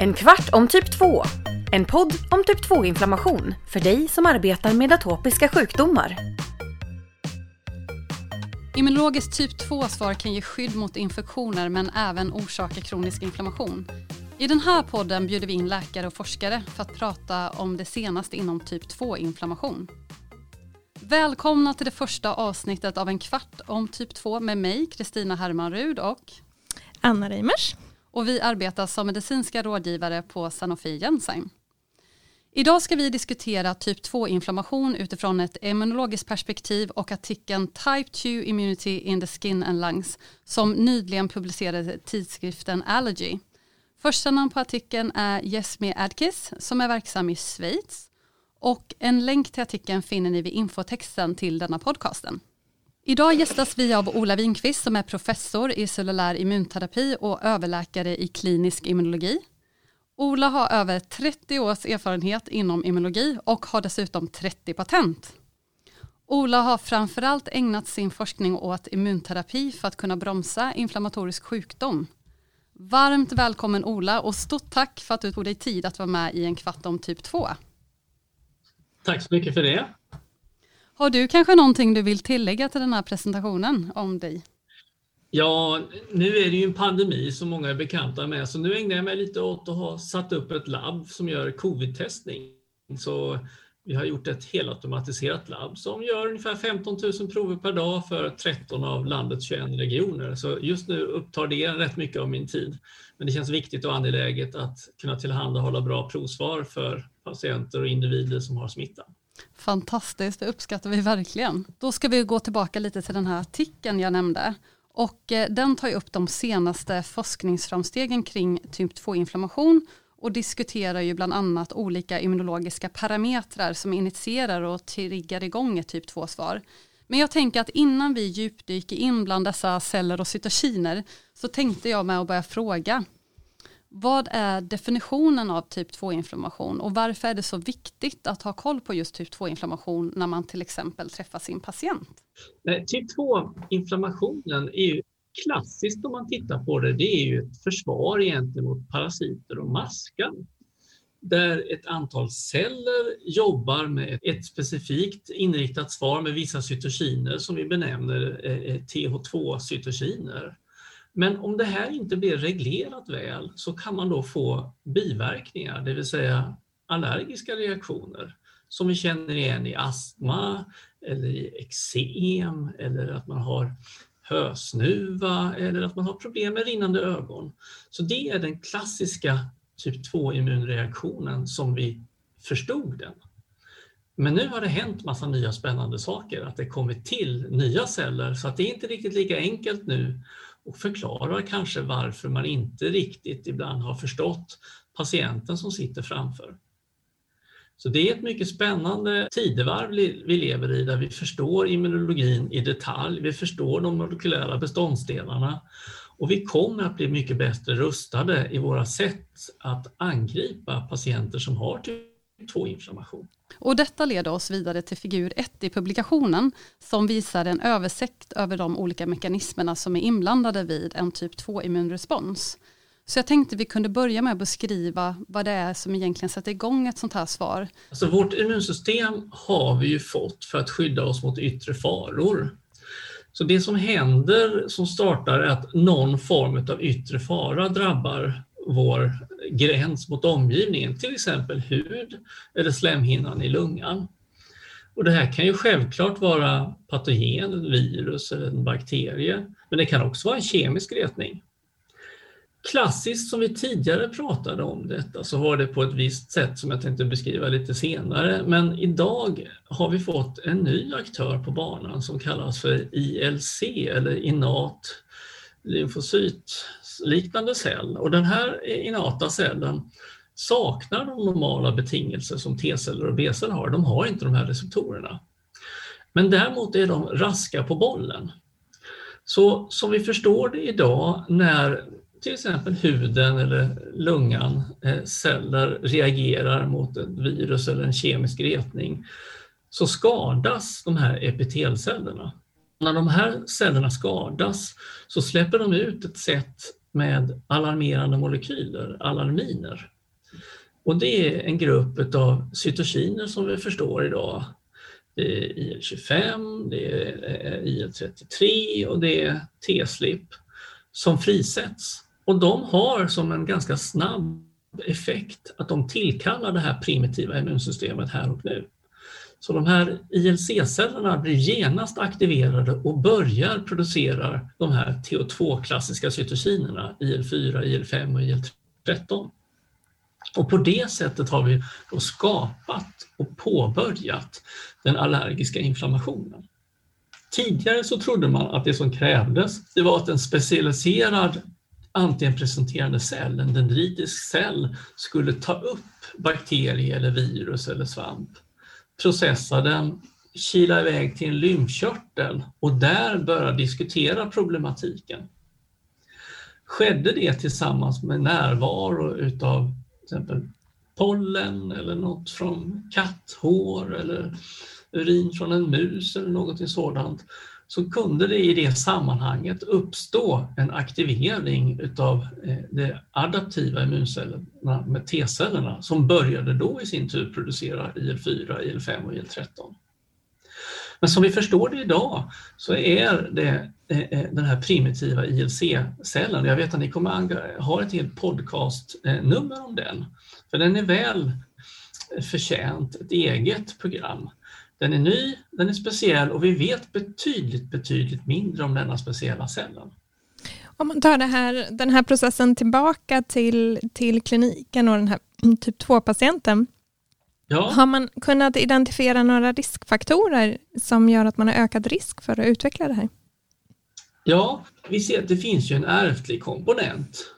En kvart om typ 2. En podd om typ 2-inflammation för dig som arbetar med atopiska sjukdomar. Immunologiskt typ 2-svar kan ge skydd mot infektioner men även orsaka kronisk inflammation. I den här podden bjuder vi in läkare och forskare för att prata om det senaste inom typ 2-inflammation. Välkomna till det första avsnittet av En kvart om typ 2 med mig, Kristina Hermanrud och Anna Reimers. Och vi arbetar som medicinska rådgivare på Sanofi Genzyme. Idag ska vi diskutera typ 2-inflammation utifrån ett immunologiskt perspektiv och artikeln Type 2 Immunity in the Skin and Lungs som nyligen publicerades i tidskriften Allergy. Första namn på artikeln är Jesme Adkis som är verksam i Schweiz och en länk till artikeln finner ni vid infotexten till denna podcasten. Idag gästas vi av Ola Winqvist som är professor i cellulär immunterapi och överläkare i klinisk immunologi. Ola har över 30 års erfarenhet inom immunologi och har dessutom 30 patent. Ola har framförallt ägnat sin forskning åt immunterapi för att kunna bromsa inflammatorisk sjukdom. Varmt välkommen Ola och stort tack för att du tog dig tid att vara med i en kvart om typ 2. Tack så mycket för det. Har du kanske någonting du vill tillägga till den här presentationen om dig? Ja, nu är det ju en pandemi som många är bekanta med, så nu ägnar jag mig lite åt att ha satt upp ett labb som gör covid-testning. Så vi har gjort ett helautomatiserat labb som gör ungefär 15 000 prover per dag för 13 av landets 21 regioner. Så just nu upptar det rätt mycket av min tid. Men det känns viktigt och angeläget att kunna tillhandahålla bra provsvar för patienter och individer som har smitta. Fantastiskt, det uppskattar vi verkligen. Då ska vi gå tillbaka lite till den här artikeln jag nämnde. Och eh, den tar ju upp de senaste forskningsframstegen kring typ 2-inflammation och diskuterar ju bland annat olika immunologiska parametrar som initierar och triggar igång ett typ 2-svar. Men jag tänker att innan vi djupdyker in bland dessa celler och cytokiner så tänkte jag med att börja fråga vad är definitionen av typ 2-inflammation och varför är det så viktigt att ha koll på just typ 2-inflammation när man till exempel träffar sin patient? Typ 2-inflammationen är ju klassiskt om man tittar på det, det är ju ett försvar egentligen mot parasiter och maskar. Där ett antal celler jobbar med ett specifikt inriktat svar med vissa cytokiner som vi benämner eh, eh TH2-cytokiner. Men om det här inte blir reglerat väl så kan man då få biverkningar, det vill säga allergiska reaktioner som vi känner igen i astma eller i eksem eller att man har hösnuva eller att man har problem med rinnande ögon. Så det är den klassiska typ 2-immunreaktionen som vi förstod den. Men nu har det hänt massa nya spännande saker, att det kommit till nya celler så att det är inte riktigt lika enkelt nu och förklarar kanske varför man inte riktigt ibland har förstått patienten som sitter framför. Så det är ett mycket spännande tidevarv vi lever i där vi förstår immunologin i detalj, vi förstår de molekylära beståndsdelarna och vi kommer att bli mycket bättre rustade i våra sätt att angripa patienter som har typ 2-inflammation. Och detta leder oss vidare till figur 1 i publikationen som visar en översikt över de olika mekanismerna som är inblandade vid en typ 2 immunrespons. Så jag tänkte vi kunde börja med att beskriva vad det är som egentligen sätter igång ett sånt här svar. Alltså vårt immunsystem har vi ju fått för att skydda oss mot yttre faror. Så det som händer som startar är att någon form av yttre fara drabbar vår gräns mot omgivningen, till exempel hud eller slemhinnan i lungan. Och det här kan ju självklart vara patogen, ett virus eller en bakterie, men det kan också vara en kemisk retning. Klassiskt som vi tidigare pratade om detta så var det på ett visst sätt som jag tänkte beskriva lite senare. Men idag har vi fått en ny aktör på banan som kallas för ILC eller INAT lymfocytliknande cell. Och den här inata cellen saknar de normala betingelser som T-celler och B-celler har. De har inte de här receptorerna. Men däremot är de raska på bollen. Så som vi förstår det idag när till exempel huden eller lungan, eh, celler reagerar mot ett virus eller en kemisk retning, så skadas de här epitelcellerna. När de här cellerna skadas så släpper de ut ett sätt med alarmerande molekyler, alarminer. Och det är en grupp av cytokiner som vi förstår idag. Det är IL-25, det är eh, IL-33 och det är T-slip som frisätts. Och de har som en ganska snabb effekt att de tillkallar det här primitiva immunsystemet här och nu. Så de här ILC-cellerna blir genast aktiverade och börjar producera de här TH2-klassiska cytokinerna, IL4, IL5 och IL13. Och på det sättet har vi då skapat och påbörjat den allergiska inflammationen. Tidigare så trodde man att det som krävdes det var att en specialiserad antigenpresenterande cell, en dendritisk cell, skulle ta upp bakterie eller virus eller svamp, processa den, kila iväg till en lymfkörtel och där börja diskutera problematiken. Skedde det tillsammans med närvaro utav till exempel pollen eller något från katthår eller urin från en mus eller något sådant så kunde det i det sammanhanget uppstå en aktivering utav eh, de adaptiva immuncellerna med T-cellerna som började då i sin tur producera IL4, IL5 och IL13. Men som vi förstår det idag så är det eh, eh, den här primitiva ILC-cellen, jag vet att ni kommer ha ett helt podcastnummer om den, för den är väl förtjänt ett eget program. Den är ny, den är speciell och vi vet betydligt, betydligt mindre om denna speciella cellen. Om man tar här, den här processen tillbaka till, till kliniken och den här typ 2-patienten. Ja. Har man kunnat identifiera några riskfaktorer som gör att man har ökad risk för att utveckla det här? Ja, vi ser att det finns ju en ärftlig komponent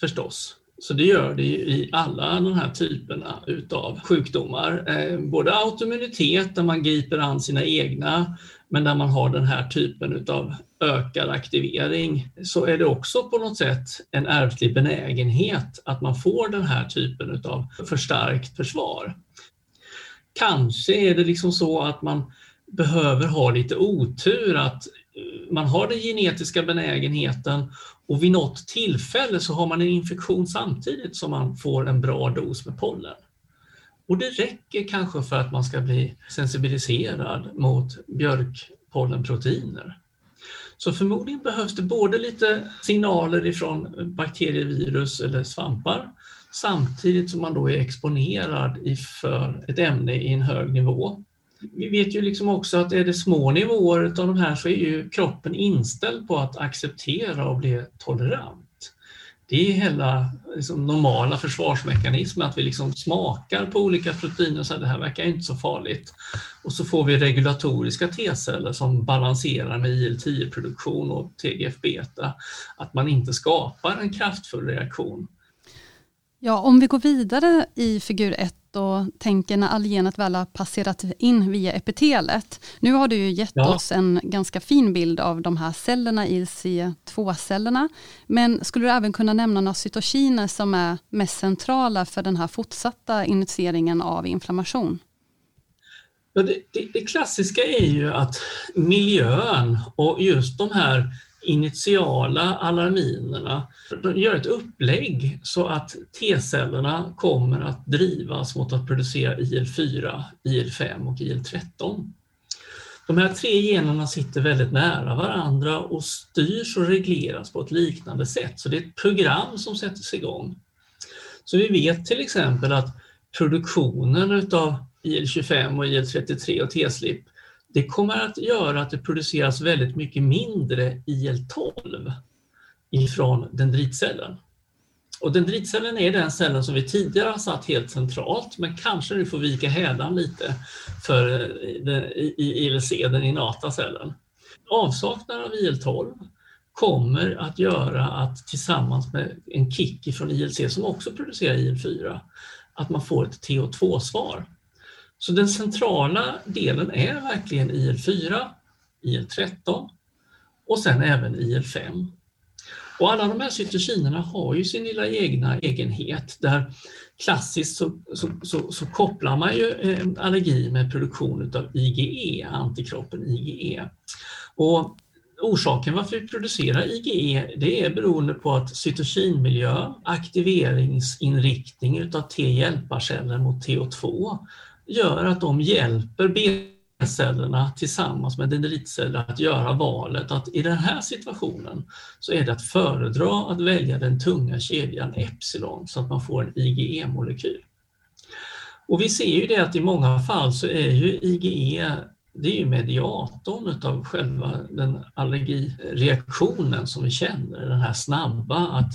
förstås. Så det gör det i alla de här typerna utav sjukdomar. Eh, både autoimmunitet där man griper an sina egna, men där man har den här typen utav ökad aktivering, så är det också på något sätt en ärftlig benägenhet att man får den här typen utav förstärkt försvar. Kanske är det liksom så att man behöver ha lite otur att man har den genetiska benägenheten och vid något tillfälle så har man en infektion samtidigt som man får en bra dos med pollen. Och det räcker kanske för att man ska bli sensibiliserad mot björkpollenproteiner. Så förmodligen behövs det både lite signaler ifrån bakterievirus eller svampar samtidigt som man då är exponerad för ett ämne i en hög nivå vi vet ju liksom också att är det små nivåer av de här så är ju kroppen inställd på att acceptera och bli tolerant. Det är hela liksom, normala försvarsmekanismen, att vi liksom smakar på olika proteiner och säger det här verkar inte så farligt. Och så får vi regulatoriska T-celler som balanserar med IL-10-produktion och TGF-beta, att man inte skapar en kraftfull reaktion. Ja, om vi går vidare i figur 1 och tänker när allogenet väl har passerat in via epitelet. Nu har du ju gett ja. oss en ganska fin bild av de här cellerna, ILC2-cellerna. Men skulle du även kunna nämna några cytokiner som är mest centrala för den här fortsatta initieringen av inflammation? Ja, det, det, det klassiska är ju att miljön och just de här initiala alarminerna gör ett upplägg så att T-cellerna kommer att drivas mot att producera IL4, IL5 och IL13. De här tre generna sitter väldigt nära varandra och styrs och regleras på ett liknande sätt. Så det är ett program som sätts igång. Så vi vet till exempel att produktionen av IL25 och IL33 och T-slip det kommer att göra att det produceras väldigt mycket mindre IL-12 ifrån dendritcellen. Och dendritcellen är den cellen som vi tidigare har satt helt centralt, men kanske nu får vika hädan lite för ILC, den inata cellen. Avsaknad av IL-12 kommer att göra att tillsammans med en kick från ILC som också producerar IL-4, att man får ett TH2-svar så den centrala delen är verkligen IL4, IL13 och sen även IL5. Och alla de här cytokinerna har ju sin lilla egna egenhet där klassiskt så, så, så, så kopplar man ju eh, allergi med produktion av IgE, antikroppen IgE. Och orsaken varför vi producerar IgE det är beroende på att cytokinmiljö, aktiveringsinriktning utav T-hjälparceller mot TH2 gör att de hjälper B-cellerna tillsammans med dendritceller att göra valet att i den här situationen så är det att föredra att välja den tunga kedjan epsilon så att man får en IgE-molekyl. Och vi ser ju det att i många fall så är ju IgE det är ju mediatorn utav själva den allergireaktionen som vi känner, den här snabba att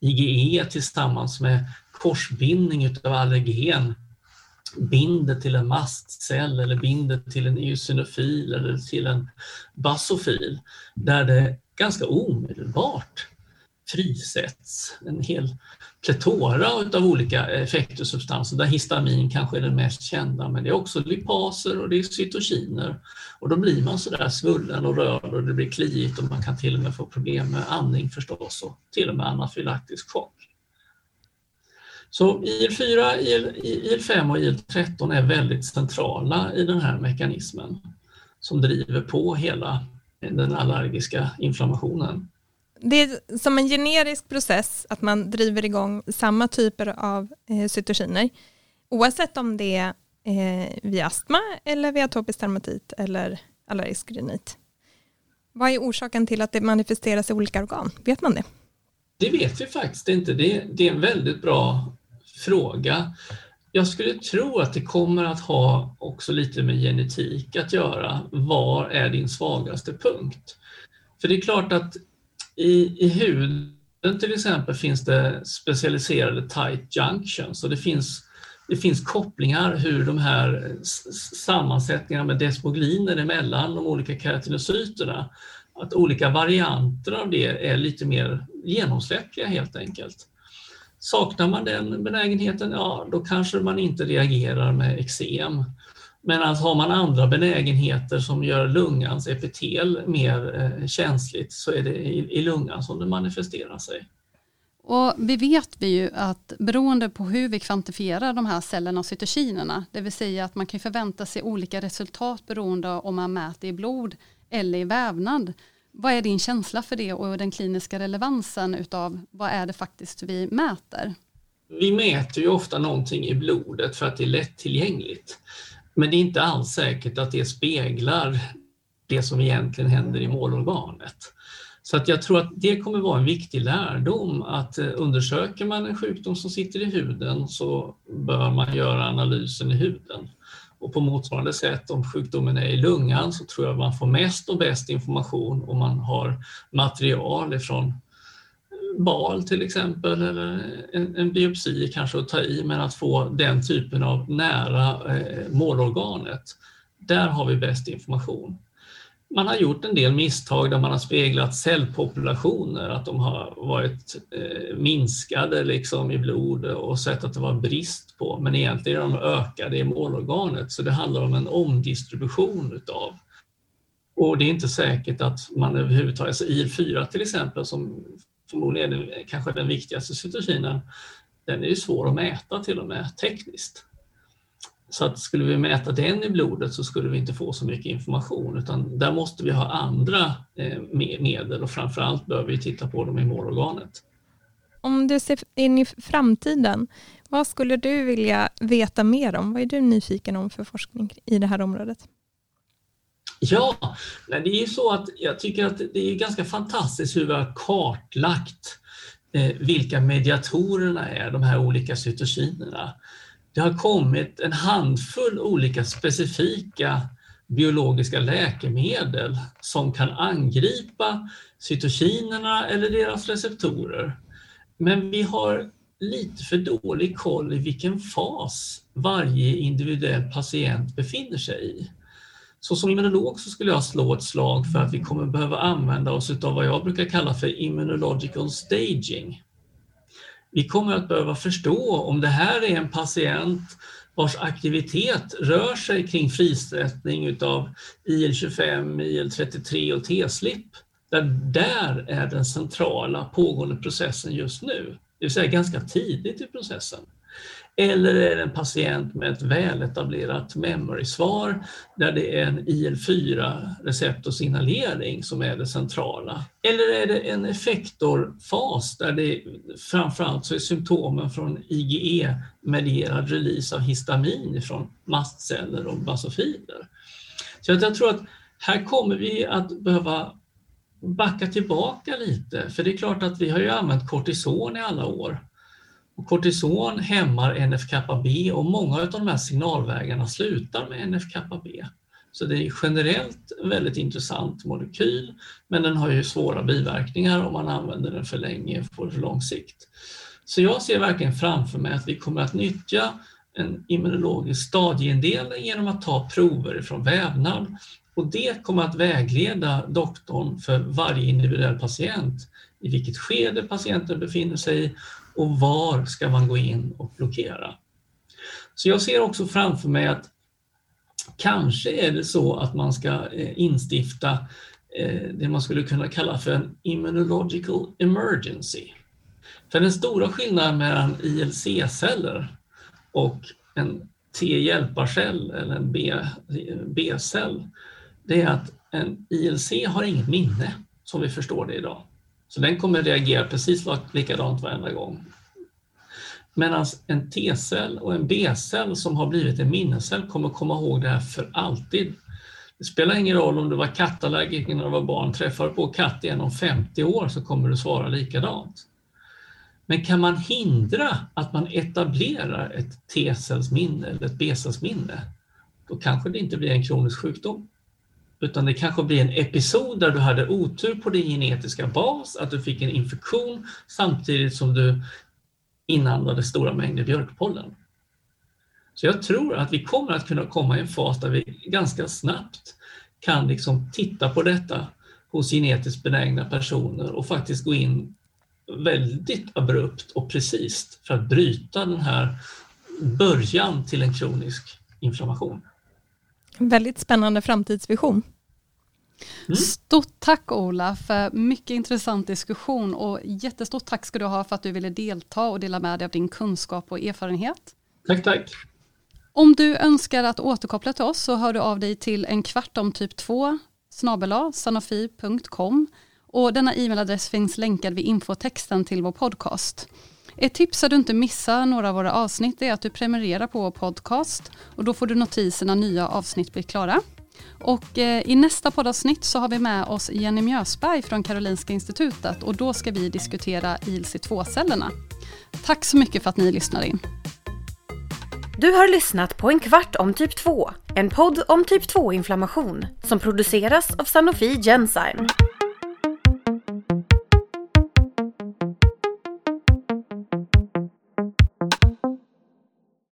IgE tillsammans med korsbindning utav allergen binder till en mastcell eller binder till en eosinofil eller till en basofil där det ganska omedelbart frisätts en hel pletora av olika effektorsubstanser där histamin kanske är den mest kända men det är också lipaser och det är cytokiner och då blir man sådär svullen och rörd och det blir kliigt och man kan till och med få problem med andning förstås och till och med anafylaktisk chock. Så IL4, IL5 och IL13 är väldigt centrala i den här mekanismen som driver på hela den allergiska inflammationen. Det är som en generisk process att man driver igång samma typer av eh, cytokiner oavsett om det är eh, vid astma eller vid atopisk dermatit eller allergisk rhinit. Vad är orsaken till att det manifesteras i olika organ? Vet man det? Det vet vi faktiskt inte. Det är en väldigt bra fråga. Jag skulle tro att det kommer att ha också lite med genetik att göra. Var är din svagaste punkt? För det är klart att i, i huden till exempel finns det specialiserade tight junctions och det finns, det finns kopplingar hur de här sammansättningarna med desmogliner emellan de olika keratinocyterna, att olika varianter av det är lite mer genomsläppliga helt enkelt. Saknar man den benägenheten, ja då kanske man inte reagerar med eksem. Men alltså har man andra benägenheter som gör lungans epitel mer eh, känsligt så är det i, i lungan som det manifesterar sig. Och vi vet vi ju att beroende på hur vi kvantifierar de här cellerna och cytokinerna, det vill säga att man kan förvänta sig olika resultat beroende om man mäter i blod eller i vävnad. Vad är din känsla för det och den kliniska relevansen utav vad är det faktiskt vi mäter? Vi mäter ju ofta någonting i blodet för att det är lättillgängligt. Men det är inte alls säkert att det speglar det som egentligen händer i målorganet. Så att jag tror att det kommer vara en viktig lärdom att eh, undersöker man en sjukdom som sitter i huden så bör man göra analysen i huden. Och på motsvarande sätt om sjukdomen är i lungan så tror jag man får mest och bäst information om man har material ifrån bal till exempel eller en, en biopsi kanske att ta i men att få den typen av nära eh, målorganet. Där har vi bäst information. Man har gjort en del misstag där man har speglat cellpopulationer, att de har varit eh, minskade liksom i blod och sett att det var brist på, men egentligen är de ökade i målorganet, så det handlar om en omdistribution utav och det är inte säkert att man överhuvudtaget, alltså så IL4 till exempel som förmodligen är kanske den viktigaste cytokinen, den är ju svår att mäta till och med tekniskt. Så att skulle vi mäta den i blodet så skulle vi inte få så mycket information utan där måste vi ha andra eh, medel och framförallt bör vi titta på dem i målorganet. Om du ser in i framtiden, vad skulle du vilja veta mer om? Vad är du nyfiken om för forskning i det här området? Ja, det är ju så att jag tycker att det är ganska fantastiskt hur vi har kartlagt eh, vilka mediatorerna är, de här olika cytokinerna. Det har kommit en handfull olika specifika biologiska läkemedel som kan angripa cytokinerna eller deras receptorer. Men vi har lite för dålig koll i vilken fas varje individuell patient befinner sig i. Så som immunolog så skulle jag slå ett slag för att vi kommer behöva använda oss av vad jag brukar kalla för immunological staging. Vi kommer att behöva förstå om det här är en patient vars aktivitet rör sig kring frisättning av IL-25, IL-33 och T-slip. Där, där är den centrala pågående processen just nu, det vill säga ganska tidigt i processen. Eller är det en patient med ett väletablerat memory-svar där det är en IL-4 receptorsignalering som är det centrala? Eller är det en effektorfas där det framförallt så är symptomen från IgE-medierad release av histamin från mastceller och basofiler? Så jag tror att här kommer vi att behöva backa tillbaka lite, för det är klart att vi har ju använt kortison i alla år. Kortison hämmar NF-kappa-B och många av de här signalvägarna slutar med NF-kappa-B. Så det är generellt en väldigt intressant molekyl, men den har ju svåra biverkningar om man använder den för länge på för lång sikt. Så jag ser verkligen framför mig att vi kommer att nyttja en immunologisk stadieindelning genom att ta prover från vävnad och det kommer att vägleda doktorn för varje individuell patient i vilket skede patienten befinner sig och var ska man gå in och blockera. Så jag ser också framför mig att kanske är det så att man ska eh, instifta eh, det man skulle kunna kalla för en immunological emergency. För den stora skillnaden mellan ILC-celler och en T-hjälparcell eller en eh, B-cell, det är att en ILC har inget minne som vi förstår det idag. Så den kommer reagera precis likadant varenda gång. Medan en T-cell och en B-cell som har blivit en minnescell kommer komma ihåg det här för alltid. Det spelar ingen roll om du var kattallergiker när du var barn, träffar du på katt igen om 50 år så kommer du svara likadant. Men kan man hindra att man etablerar ett T-cellsminne eller ett B-cellsminne, då kanske det inte blir en kronisk sjukdom. Utan det kanske blir en episod där du hade otur på din genetiska bas, att du fick en infektion samtidigt som du inandade stora mängder björkpollen. Så jag tror att vi kommer att kunna komma i en fas där vi ganska snabbt kan liksom titta på detta hos genetiskt benägna personer och faktiskt gå in väldigt abrupt och precis för att bryta den här början till en kronisk inflammation. Väldigt spännande framtidsvision. Mm. Stort tack Ola för mycket intressant diskussion och jättestort tack ska du ha för att du ville delta och dela med dig av din kunskap och erfarenhet. Tack, tack. Om du önskar att återkoppla till oss så hör du av dig till en kvart om typ 2 snabela sanofi.com och denna e-mailadress finns länkad vid infotexten till vår podcast. Ett tips så att du inte missar några av våra avsnitt är att du prenumererar på vår podcast och då får du notiser när nya avsnitt blir klara. Och eh, i nästa poddavsnitt så har vi med oss Jenny Mjösberg från Karolinska Institutet och då ska vi diskutera ILC2-cellerna. Tack så mycket för att ni lyssnar in. Du har lyssnat på En kvart om typ 2, en podd om typ 2-inflammation som produceras av Sanofi Genzyme.